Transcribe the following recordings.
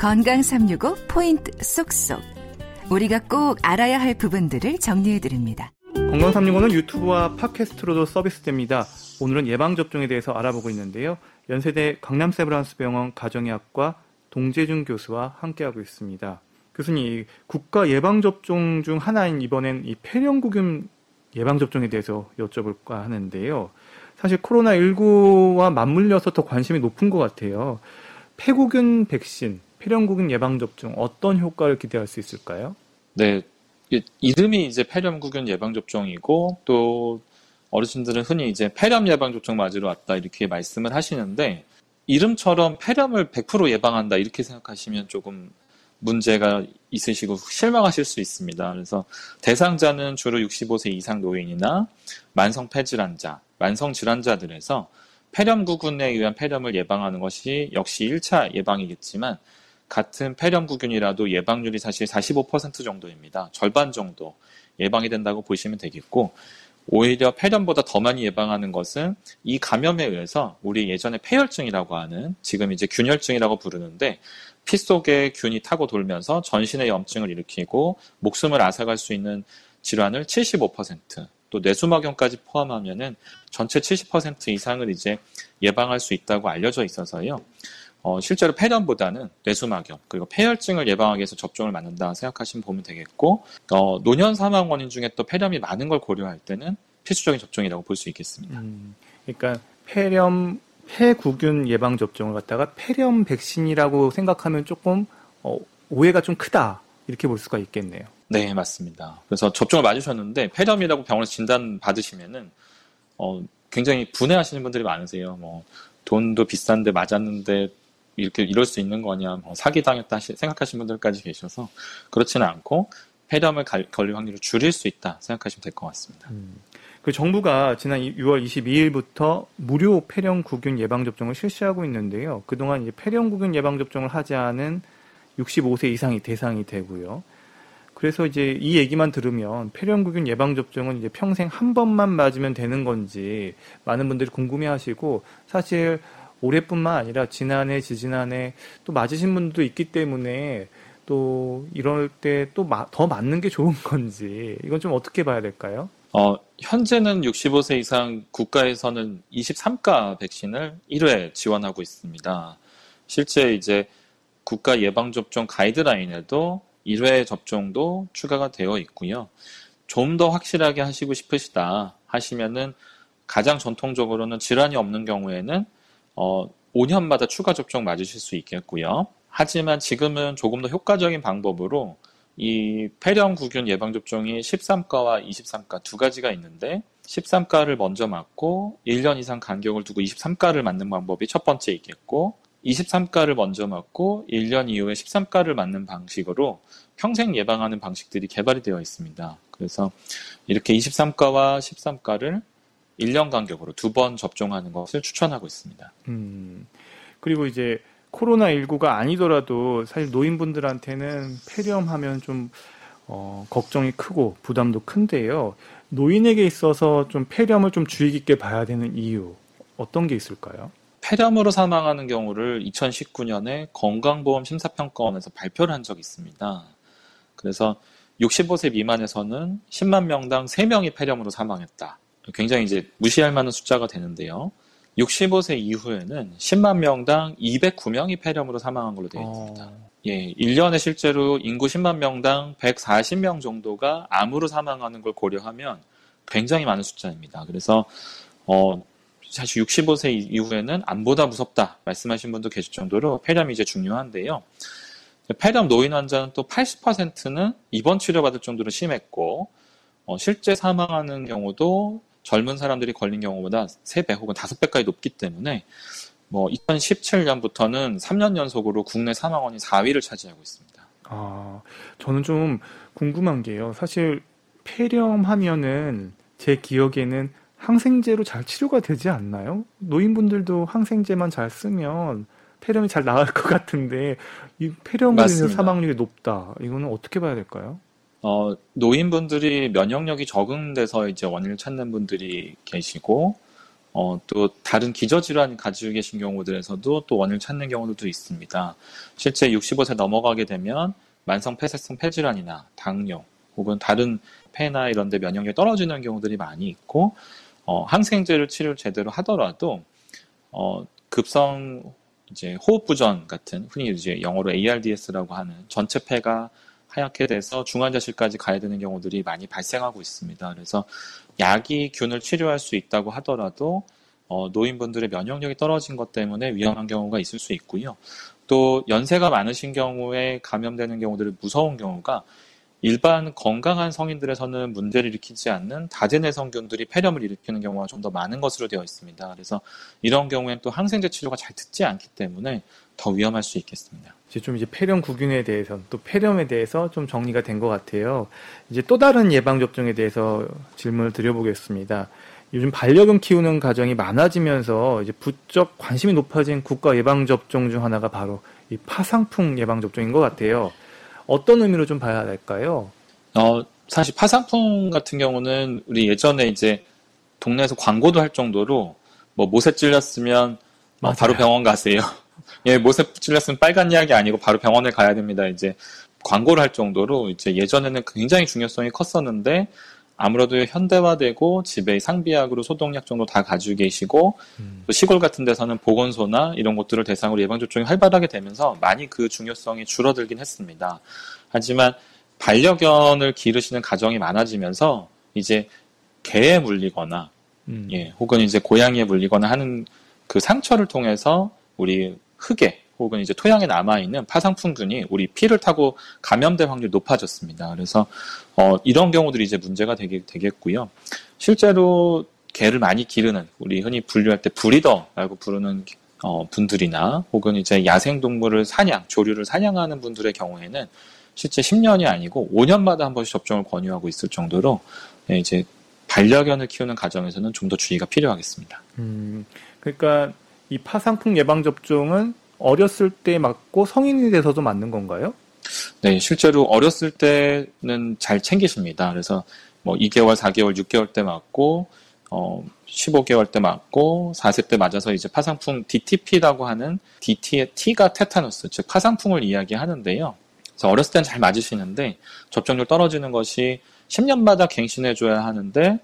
건강 365 포인트 쏙쏙. 우리가 꼭 알아야 할 부분들을 정리해 드립니다. 건강 365는 유튜브와 팟캐스트로도 서비스됩니다. 오늘은 예방 접종에 대해서 알아보고 있는데요. 연세대 강남 세브란스 병원 가정의학과 동재준 교수와 함께하고 있습니다. 교수님, 국가 예방 접종 중 하나인 이번엔 이 폐렴구균 예방 접종에 대해서 여쭤볼까 하는데요. 사실 코로나 19와 맞물려서 더 관심이 높은 것 같아요. 폐구균 백신, 폐렴구균 예방접종 어떤 효과를 기대할 수 있을까요? 네. 이름이 이제 폐렴구균 예방접종이고 또 어르신들은 흔히 이제 폐렴 예방접종 맞으러 왔다 이렇게 말씀을 하시는데 이름처럼 폐렴을 100% 예방한다 이렇게 생각하시면 조금 문제가 있으시고 실망하실 수 있습니다. 그래서 대상자는 주로 65세 이상 노인이나 만성 폐질환자, 만성 질환자들에서 폐렴구균에 의한 폐렴을 예방하는 것이 역시 1차 예방이겠지만 같은 폐렴구균이라도 예방률이 사실 45% 정도입니다. 절반 정도 예방이 된다고 보시면 되겠고 오히려 폐렴보다 더 많이 예방하는 것은 이 감염에 의해서 우리 예전에 폐혈증이라고 하는 지금 이제 균혈증이라고 부르는데 피 속에 균이 타고 돌면서 전신의 염증을 일으키고 목숨을 앗아갈 수 있는 질환을 75%, 또 뇌수막염까지 포함하면은 전체 70% 이상을 이제 예방할 수 있다고 알려져 있어서요. 어, 실제로 폐렴보다는 뇌수막염 그리고 폐혈증을 예방하기 위해서 접종을 맞는다 생각하시면 보면 되겠고 어, 노년 사망 원인 중에 또 폐렴이 많은 걸 고려할 때는 필수적인 접종이라고 볼 수 있겠습니다. 음, 그러니까 폐렴 폐구균 예방 접종을 갖다가 폐렴 백신이라고 생각하면 조금 어, 오해가 좀 크다 이렇게 볼 수가 있겠네요. 네, 맞습니다. 그래서 접종을 맞으셨는데 폐렴이라고 병원에서 진단 받으시면은 어, 굉장히 분해하시는 분들이 많으세요. 뭐 돈도 비싼데 맞았는데 이렇게 이럴 수 있는 거냐, 뭐 사기 당했다 생각하시는 분들까지 계셔서 그렇지는 않고 폐렴을 걸릴 확률을 줄일 수 있다 생각하시면 될 것 같습니다. 음. 그 정부가 지난 6월 22일부터 무료 폐렴 구균 예방 접종을 실시하고 있는데요. 그동안 이제 폐렴 구균 예방 접종을 하지 않은 65세 이상이 대상이 되고요. 그래서 이제 이 얘기만 들으면 폐렴구균 예방 접종은 이제 평생 한 번만 맞으면 되는 건지 많은 분들이 궁금해 하시고 사실 올해뿐만 아니라 지난해, 지지난해 또 맞으신 분도 있기 때문에 또 이럴 때 또 더 맞는 게 좋은 건지 이건 좀 어떻게 봐야 될까요? 어, 현재는 65세 이상 국가에서는 23가 백신을 1회 지원하고 있습니다. 실제 이제 국가 예방접종 가이드라인에도 1회 접종도 추가가 되어 있고요. 좀 더 확실하게 하시고 싶으시다 하시면은 가장 전통적으로는 질환이 없는 경우에는 어, 5년마다 추가 접종 맞으실 수 있겠고요. 하지만 지금은 조금 더 효과적인 방법으로 이 폐렴구균 예방접종이 13가와 23가 두 가지가 있는데 13가를 먼저 맞고 1년 이상 간격을 두고 23가를 맞는 방법이 첫 번째 있겠고 23가를 먼저 맞고 1년 이후에 13가를 맞는 방식으로 평생 예방하는 방식들이 개발이 되어 있습니다. 그래서 이렇게 23가와 13가를 1년 간격으로 두 번 접종하는 것을 추천하고 있습니다. 음, 그리고 이제 코로나19가 아니더라도 사실 노인분들한테는 폐렴하면 좀 어, 걱정이 크고 부담도 큰데요. 노인에게 있어서 좀 폐렴을 좀 주의 깊게 봐야 되는 이유 어떤 게 있을까요? 폐렴으로 사망하는 경우를 2019년에 건강보험 심사평가원에서 발표를 한 적이 있습니다. 그래서 65세 미만에서는 10만 명당 3명이 폐렴으로 사망했다. 굉장히 이제 무시할 만한 숫자가 되는데요. 65세 이후에는 10만 명당 209명이 폐렴으로 사망한 걸로 되어 있습니다. 어... 예, 1년에 실제로 인구 10만 명당 140명 정도가 암으로 사망하는 걸 고려하면 굉장히 많은 숫자입니다. 그래서 어, 사실 65세 이후에는 암보다 무섭다 말씀하신 분도 계실 정도로 폐렴이 이제 중요한데요. 폐렴 노인 환자는 또 80%는 입원 치료받을 정도로 심했고 어, 실제 사망하는 경우도 젊은 사람들이 걸린 경우보다 3배 혹은 5배까지 높기 때문에 뭐 2017년부터는 3년 연속으로 국내 사망원이 4위를 차지하고 있습니다. 아, 저는 좀 궁금한 게요. 사실 폐렴 하면은 제 기억에는 항생제로 잘 치료가 되지 않나요? 노인분들도 항생제만 잘 쓰면 폐렴이 잘 나을 것 같은데 이 폐렴으로 인해서 사망률이 높다. 이거는 어떻게 봐야 될까요? 어, 노인분들이 면역력이 적응돼서 이제 원인을 찾는 분들이 계시고, 어, 또 다른 기저질환 가지고 계신 경우들에서도 또 원인을 찾는 경우들도 있습니다. 실제 65세 넘어가게 되면 만성 폐쇄성 폐질환이나 당뇨 혹은 다른 폐나 이런 데 면역력이 떨어지는 경우들이 많이 있고 어, 항생제를 치료를 제대로 하더라도 어, 급성 이제 호흡 부전 같은 흔히 이제 영어로 ARDS라고 하는 전체 폐가 하얗게 돼서 중환자실까지 가야 되는 경우들이 많이 발생하고 있습니다. 그래서 약이 균을 치료할 수 있다고 하더라도 어, 노인분들의 면역력이 떨어진 것 때문에 위험한 경우가 있을 수 있고요. 또 연세가 많으신 경우에 감염되는 경우들이 무서운 경우가 일반 건강한 성인들에서는 문제를 일으키지 않는 다제내 성균들이 폐렴을 일으키는 경우가 좀 더 많은 것으로 되어 있습니다. 그래서 이런 경우에는 또 항생제 치료가 잘 듣지 않기 때문에 더 위험할 수 있겠습니다. 이제 좀 이제 폐렴 구균에 대해서 또 폐렴에 대해서 좀 정리가 된 것 같아요. 이제 또 다른 예방 접종에 대해서 질문을 드려보겠습니다. 요즘 반려견 키우는 가정이 많아지면서 이제 부쩍 관심이 높아진 국가 예방 접종 중 하나가 바로 이 파상풍 예방 접종인 것 같아요. 어떤 의미로 좀 봐야 될까요? 어, 사실 파상풍 같은 경우는 우리 예전에 이제 동네에서 광고도 할 정도로 뭐 못에 찔렸으면 뭐 바로 병원 가세요. 예, 못에 찔렸으면 빨간 약이 아니고 바로 병원에 가야 됩니다. 이제 광고를 할 정도로 이제 예전에는 굉장히 중요성이 컸었는데 아무래도 현대화되고 집에 상비약으로 소독약 정도 다 가지고 계시고 음. 시골 같은 데서는 보건소나 이런 곳들을 대상으로 예방접종이 활발하게 되면서 많이 그 중요성이 줄어들긴 했습니다. 하지만 반려견을 기르시는 가정이 많아지면서 이제 개에 물리거나 음. 예, 혹은 이제 고양이에 물리거나 하는 그 상처를 통해서 우리 흙에 혹은 이제 토양에 남아있는 파상풍균이 우리 피를 타고 감염될 확률이 높아졌습니다. 그래서 어, 이런 경우들이 이제 문제가 되게, 되겠고요. 실제로 개를 많이 기르는 우리 흔히 분류할 때 브리더라고 부르는 어, 분들이나 혹은 이제 야생동물을 사냥, 조류를 사냥하는 분들의 경우에는 실제 10년이 아니고 5년마다 한 번씩 접종을 권유하고 있을 정도로 예, 이제 반려견을 키우는 가정에서는 좀 더 주의가 필요하겠습니다. 음, 그러니까 이 파상풍 예방 접종은 어렸을 때 맞고 성인이 돼서도 맞는 건가요? 네, 실제로 어렸을 때는 잘 챙기십니다. 그래서 뭐 2개월, 4개월, 6개월 때 맞고 어 15개월 때 맞고 4세 때 맞아서 이제 파상풍 DTP라고 하는 DT의 T가 테타누스, 즉 파상풍을 이야기하는데요. 그래서 어렸을 때는 잘 맞으시는데 접종률 떨어지는 것이 10년마다 갱신해 줘야 하는데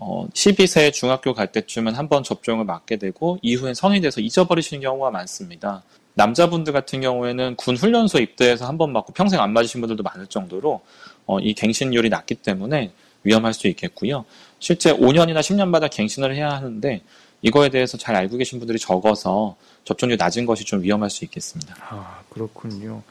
어, 12세 중학교 갈 때쯤은 한 번 접종을 맞게 되고 이후엔 성인이 돼서 잊어버리시는 경우가 많습니다. 남자분들 같은 경우에는 군 훈련소 입대해서 한 번 맞고 평생 안 맞으신 분들도 많을 정도로 어, 이 갱신율이 낮기 때문에 위험할 수 있겠고요. 실제 5년이나 10년마다 갱신을 해야 하는데 이거에 대해서 잘 알고 계신 분들이 적어서 접종률 낮은 것이 좀 위험할 수 있겠습니다. 아 그렇군요.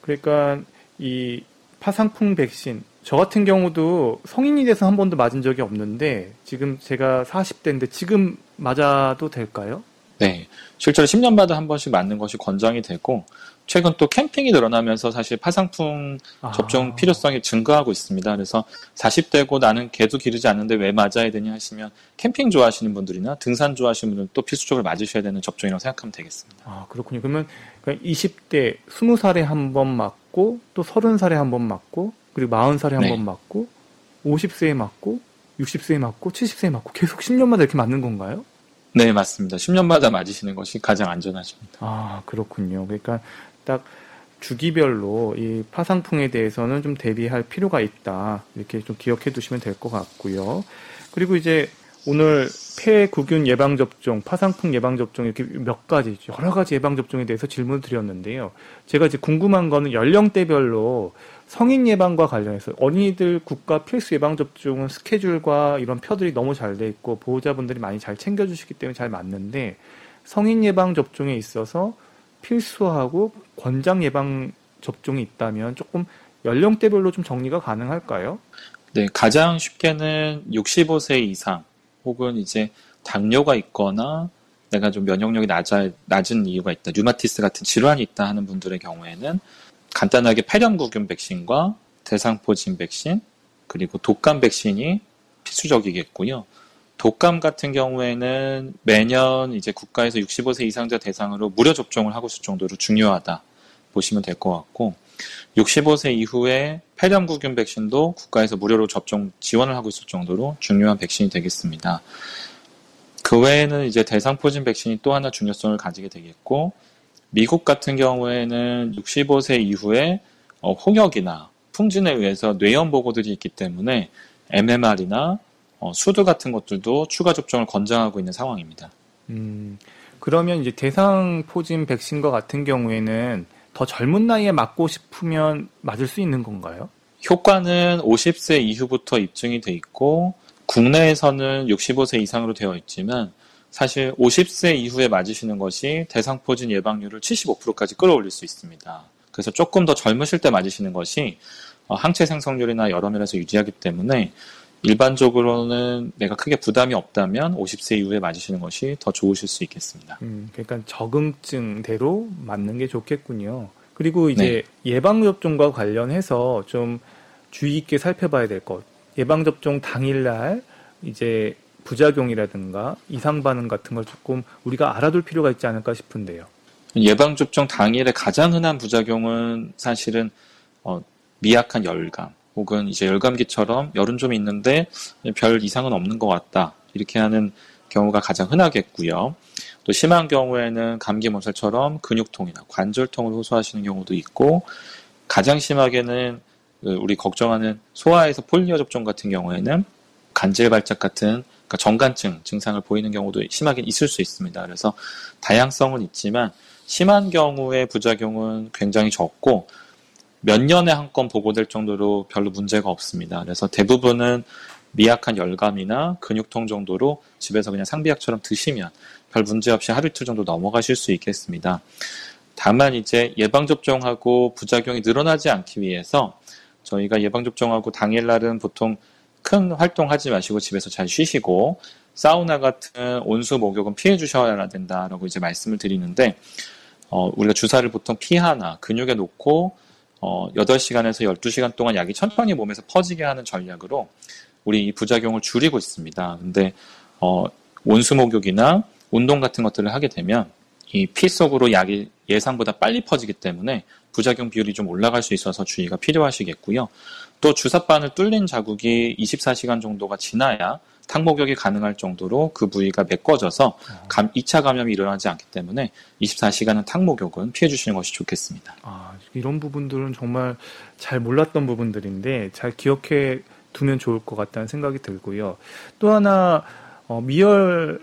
그러니까 이 파상풍 백신 저 같은 경우도 성인이 돼서 한 번도 맞은 적이 없는데 지금 제가 40대인데 지금 맞아도 될까요? 네. 실제로 10년마다 한 번씩 맞는 것이 권장이 되고 최근 또 캠핑이 늘어나면서 사실 파상풍 아. 접종 필요성이 증가하고 있습니다. 그래서 40대고 나는 개도 기르지 않는데 왜 맞아야 되냐 하시면 캠핑 좋아하시는 분들이나 등산 좋아하시는 분들은 또 필수적으로 맞으셔야 되는 접종이라고 생각하면 되겠습니다. 아, 그렇군요. 그러면 20대, 20살에 한 번 맞고 또 30살에 한 번 맞고 그리고 40살에 한번 네. 맞고 50세에 맞고 60세에 맞고 70세에 맞고 계속 10년마다 이렇게 맞는 건가요? 네, 맞습니다. 10년마다 맞으시는 것이 가장 안전하십니다. 아, 그렇군요. 그러니까 딱 주기별로 이 파상풍에 대해서는 좀 대비할 필요가 있다. 이렇게 좀 기억해 두시면 될 것 같고요. 그리고 이제 오늘 폐구균 예방접종, 파상풍 예방접종 이렇게 몇 가지, 여러 가지 예방접종에 대해서 질문을 드렸는데요. 제가 이제 궁금한 거는 연령대별로 성인 예방과 관련해서 어린이들 국가 필수 예방 접종은 스케줄과 이런 표들이 너무 잘 돼 있고 보호자분들이 많이 잘 챙겨주시기 때문에 잘 맞는데 성인 예방 접종에 있어서 필수하고 권장 예방 접종이 있다면 조금 연령대별로 좀 정리가 가능할까요? 네, 가장 쉽게는 65세 이상 혹은 이제 당뇨가 있거나 내가 좀 면역력이 낮아, 낮은 이유가 있다, 류마티스 같은 질환이 있다 하는 분들의 경우에는 간단하게 폐렴구균 백신과 대상포진 백신 그리고 독감 백신이 필수적이겠고요. 독감 같은 경우에는 매년 이제 국가에서 65세 이상자 대상으로 무료 접종을 하고 있을 정도로 중요하다 보시면 될 것 같고 65세 이후에 폐렴구균 백신도 국가에서 무료로 접종 지원을 하고 있을 정도로 중요한 백신이 되겠습니다. 그 외에는 이제 대상포진 백신이 또 하나 중요성을 가지게 되겠고, 미국 같은 경우에는 65세 이후에 어, 홍역이나 풍진에 의해서 뇌염 보고들이 있기 때문에 MMR이나 어, 수두 같은 것들도 추가 접종을 권장하고 있는 상황입니다. 음, 그러면 이제 대상 포진 백신과 같은 경우에는 더 젊은 나이에 맞고 싶으면 맞을 수 있는 건가요? 효과는 50세 이후부터 입증이 돼 있고 국내에서는 65세 이상으로 되어 있지만 사실 50세 이후에 맞으시는 것이 대상포진 예방률을 75%까지 끌어올릴 수 있습니다. 그래서 조금 더 젊으실 때 맞으시는 것이 어, 항체 생성률이나 여러 면에서 유지하기 때문에 일반적으로는 내가 크게 부담이 없다면 50세 이후에 맞으시는 것이 더 좋으실 수 있겠습니다. 음, 그러니까 적응증대로 맞는 게 좋겠군요. 그리고 이제 네. 예방접종과 관련해서 좀 주의 있게 살펴봐야 될 것. 예방접종 당일날 이제 부작용이라든가 이상 반응 같은 걸 조금 우리가 알아둘 필요가 있지 않을까 싶은데요. 예방 접종 당일에 가장 흔한 부작용은 사실은 어, 미약한 열감 혹은 이제 열감기처럼 열은 좀 있는데 별 이상은 없는 것 같다 이렇게 하는 경우가 가장 흔하겠고요. 또 심한 경우에는 감기 몸살처럼 근육통이나 관절통을 호소하시는 경우도 있고 가장 심하게는 그 우리 걱정하는 소아에서 폴리오 접종 같은 경우에는 간질 발작 같은 그러니까 정간증 증상을 보이는 경우도 심하게 있을 수 있습니다. 그래서 다양성은 있지만 심한 경우의 부작용은 굉장히 적고 몇 년에 한 건 보고될 정도로 별로 문제가 없습니다. 그래서 대부분은 미약한 열감이나 근육통 정도로 집에서 그냥 상비약처럼 드시면 별 문제 없이 하루 이틀 정도 넘어가실 수 있겠습니다. 다만 이제 예방접종하고 부작용이 늘어나지 않기 위해서 저희가 예방접종하고 당일날은 보통 큰 활동하지 마시고 집에서 잘 쉬시고 사우나 같은 온수 목욕은 피해 주셔야 된다라고 이제 말씀을 드리는데 어, 우리가 주사를 보통 피 하나 근육에 놓고 어, 8시간에서 12시간 동안 약이 천천히 몸에서 퍼지게 하는 전략으로 우리 이 부작용을 줄이고 있습니다. 근데 어, 온수 목욕이나 운동 같은 것들을 하게 되면 이 피 속으로 약이 예상보다 빨리 퍼지기 때문에 부작용 비율이 좀 올라갈 수 있어서 주의가 필요하시겠고요. 또 주사바늘 뚫린 자국이 24시간 정도가 지나야 탕목욕이 가능할 정도로 그 부위가 메꿔져서 감, 2차 감염이 일어나지 않기 때문에 24시간은 탕목욕은 피해 주시는 것이 좋겠습니다. 아, 이런 부분들은 정말 잘 몰랐던 부분들인데 잘 기억해 두면 좋을 것 같다는 생각이 들고요. 또 하나 어, 미열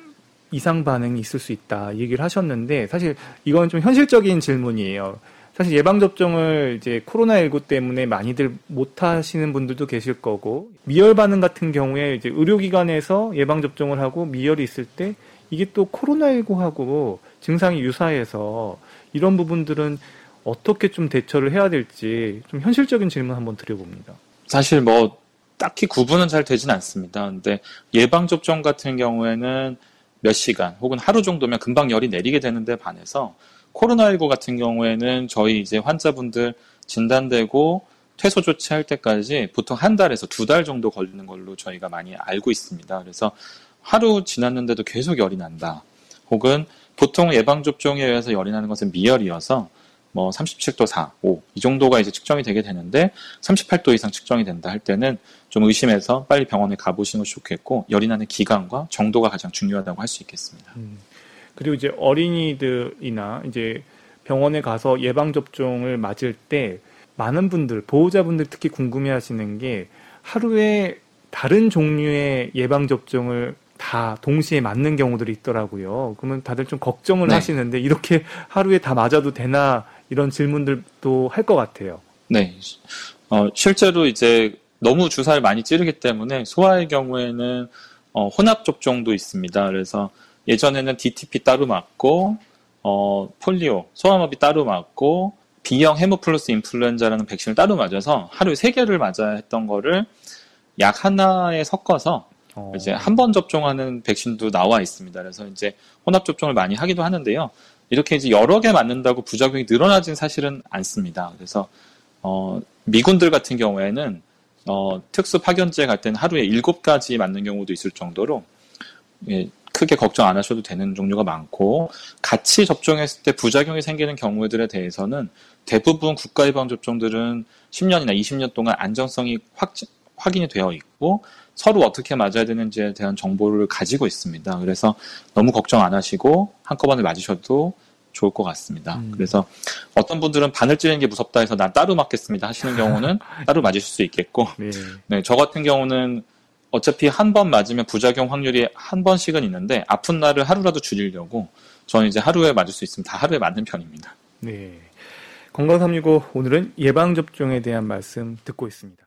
이상 반응이 있을 수 있다 얘기를 하셨는데 사실 이건 좀 현실적인 질문이에요. 사실 예방접종을 이제 코로나19 때문에 많이들 못 하시는 분들도 계실 거고, 미열 반응 같은 경우에 이제 의료기관에서 예방접종을 하고 미열이 있을 때 이게 또 코로나19하고 증상이 유사해서 이런 부분들은 어떻게 좀 대처를 해야 될지 좀 현실적인 질문 한번 드려봅니다. 사실 뭐 딱히 구분은 잘 되진 않습니다. 근데 예방접종 같은 경우에는 몇 시간 혹은 하루 정도면 금방 열이 내리게 되는데 반해서 코로나19 같은 경우에는 저희 이제 환자분들 진단되고 퇴소 조치할 때까지 보통 한 달에서 두 달 정도 걸리는 걸로 저희가 많이 알고 있습니다. 그래서 하루 지났는데도 계속 열이 난다. 혹은 보통 예방접종에 의해서 열이 나는 것은 미열이어서 뭐 37도 4, 5, 이 정도가 이제 측정이 되게 되는데 38도 이상 측정이 된다 할 때는 좀 의심해서 빨리 병원에 가보시는 것이 좋겠고 열이 나는 기간과 정도가 가장 중요하다고 할 수 있겠습니다. 음. 그리고 이제 어린이들이나 이제 병원에 가서 예방 접종을 맞을 때 많은 분들 보호자분들 특히 궁금해 하시는 게 하루에 다른 종류의 예방 접종을 다 동시에 맞는 경우들이 있더라고요. 그러면 다들 좀 걱정을 네. 하시는데 이렇게 하루에 다 맞아도 되나 이런 질문들도 할 것 같아요. 네. 어, 실제로 이제 너무 주사를 많이 찌르기 때문에 소아의 경우에는 어, 혼합 접종도 있습니다. 그래서 예전에는 DTP 따로 맞고 어, 폴리오, 소아마비 따로 맞고 B형 헤모플러스 인플루엔자라는 백신을 따로 맞아서 하루에 세 개를 맞아야 했던 거를 약 하나에 섞어서 어. 이제 한 번 접종하는 백신도 나와 있습니다. 그래서 이제 혼합 접종을 많이 하기도 하는데요. 이렇게 이제 여러 개 맞는다고 부작용이 늘어나진 사실은 않습니다. 그래서 어, 미군들 같은 경우에는 어, 특수 파견제 갈 때는 하루에 일곱 가지 맞는 경우도 있을 정도로 예, 크게 걱정 안 하셔도 되는 종류가 많고 같이 접종했을 때 부작용이 생기는 경우들에 대해서는 대부분 국가 예방 접종들은 10년이나 20년 동안 안정성이 확 확인이 되어 있고 서로 어떻게 맞아야 되는지에 대한 정보를 가지고 있습니다. 그래서 너무 걱정 안 하시고 한꺼번에 맞으셔도 좋을 것 같습니다. 음. 그래서 어떤 분들은 바늘 찌르는 게 무섭다 해서 난 따로 맞겠습니다 하시는 경우는 따로 맞으실 수 있겠고, 네. 네, 저 같은 경우는 어차피 한 번 맞으면 부작용 확률이 한 번씩은 있는데 아픈 날을 하루라도 줄이려고 저는 이제 하루에 맞을 수 있으면 다 하루에 맞는 편입니다. 네. 건강365 오늘은 예방접종에 대한 말씀 듣고 있습니다.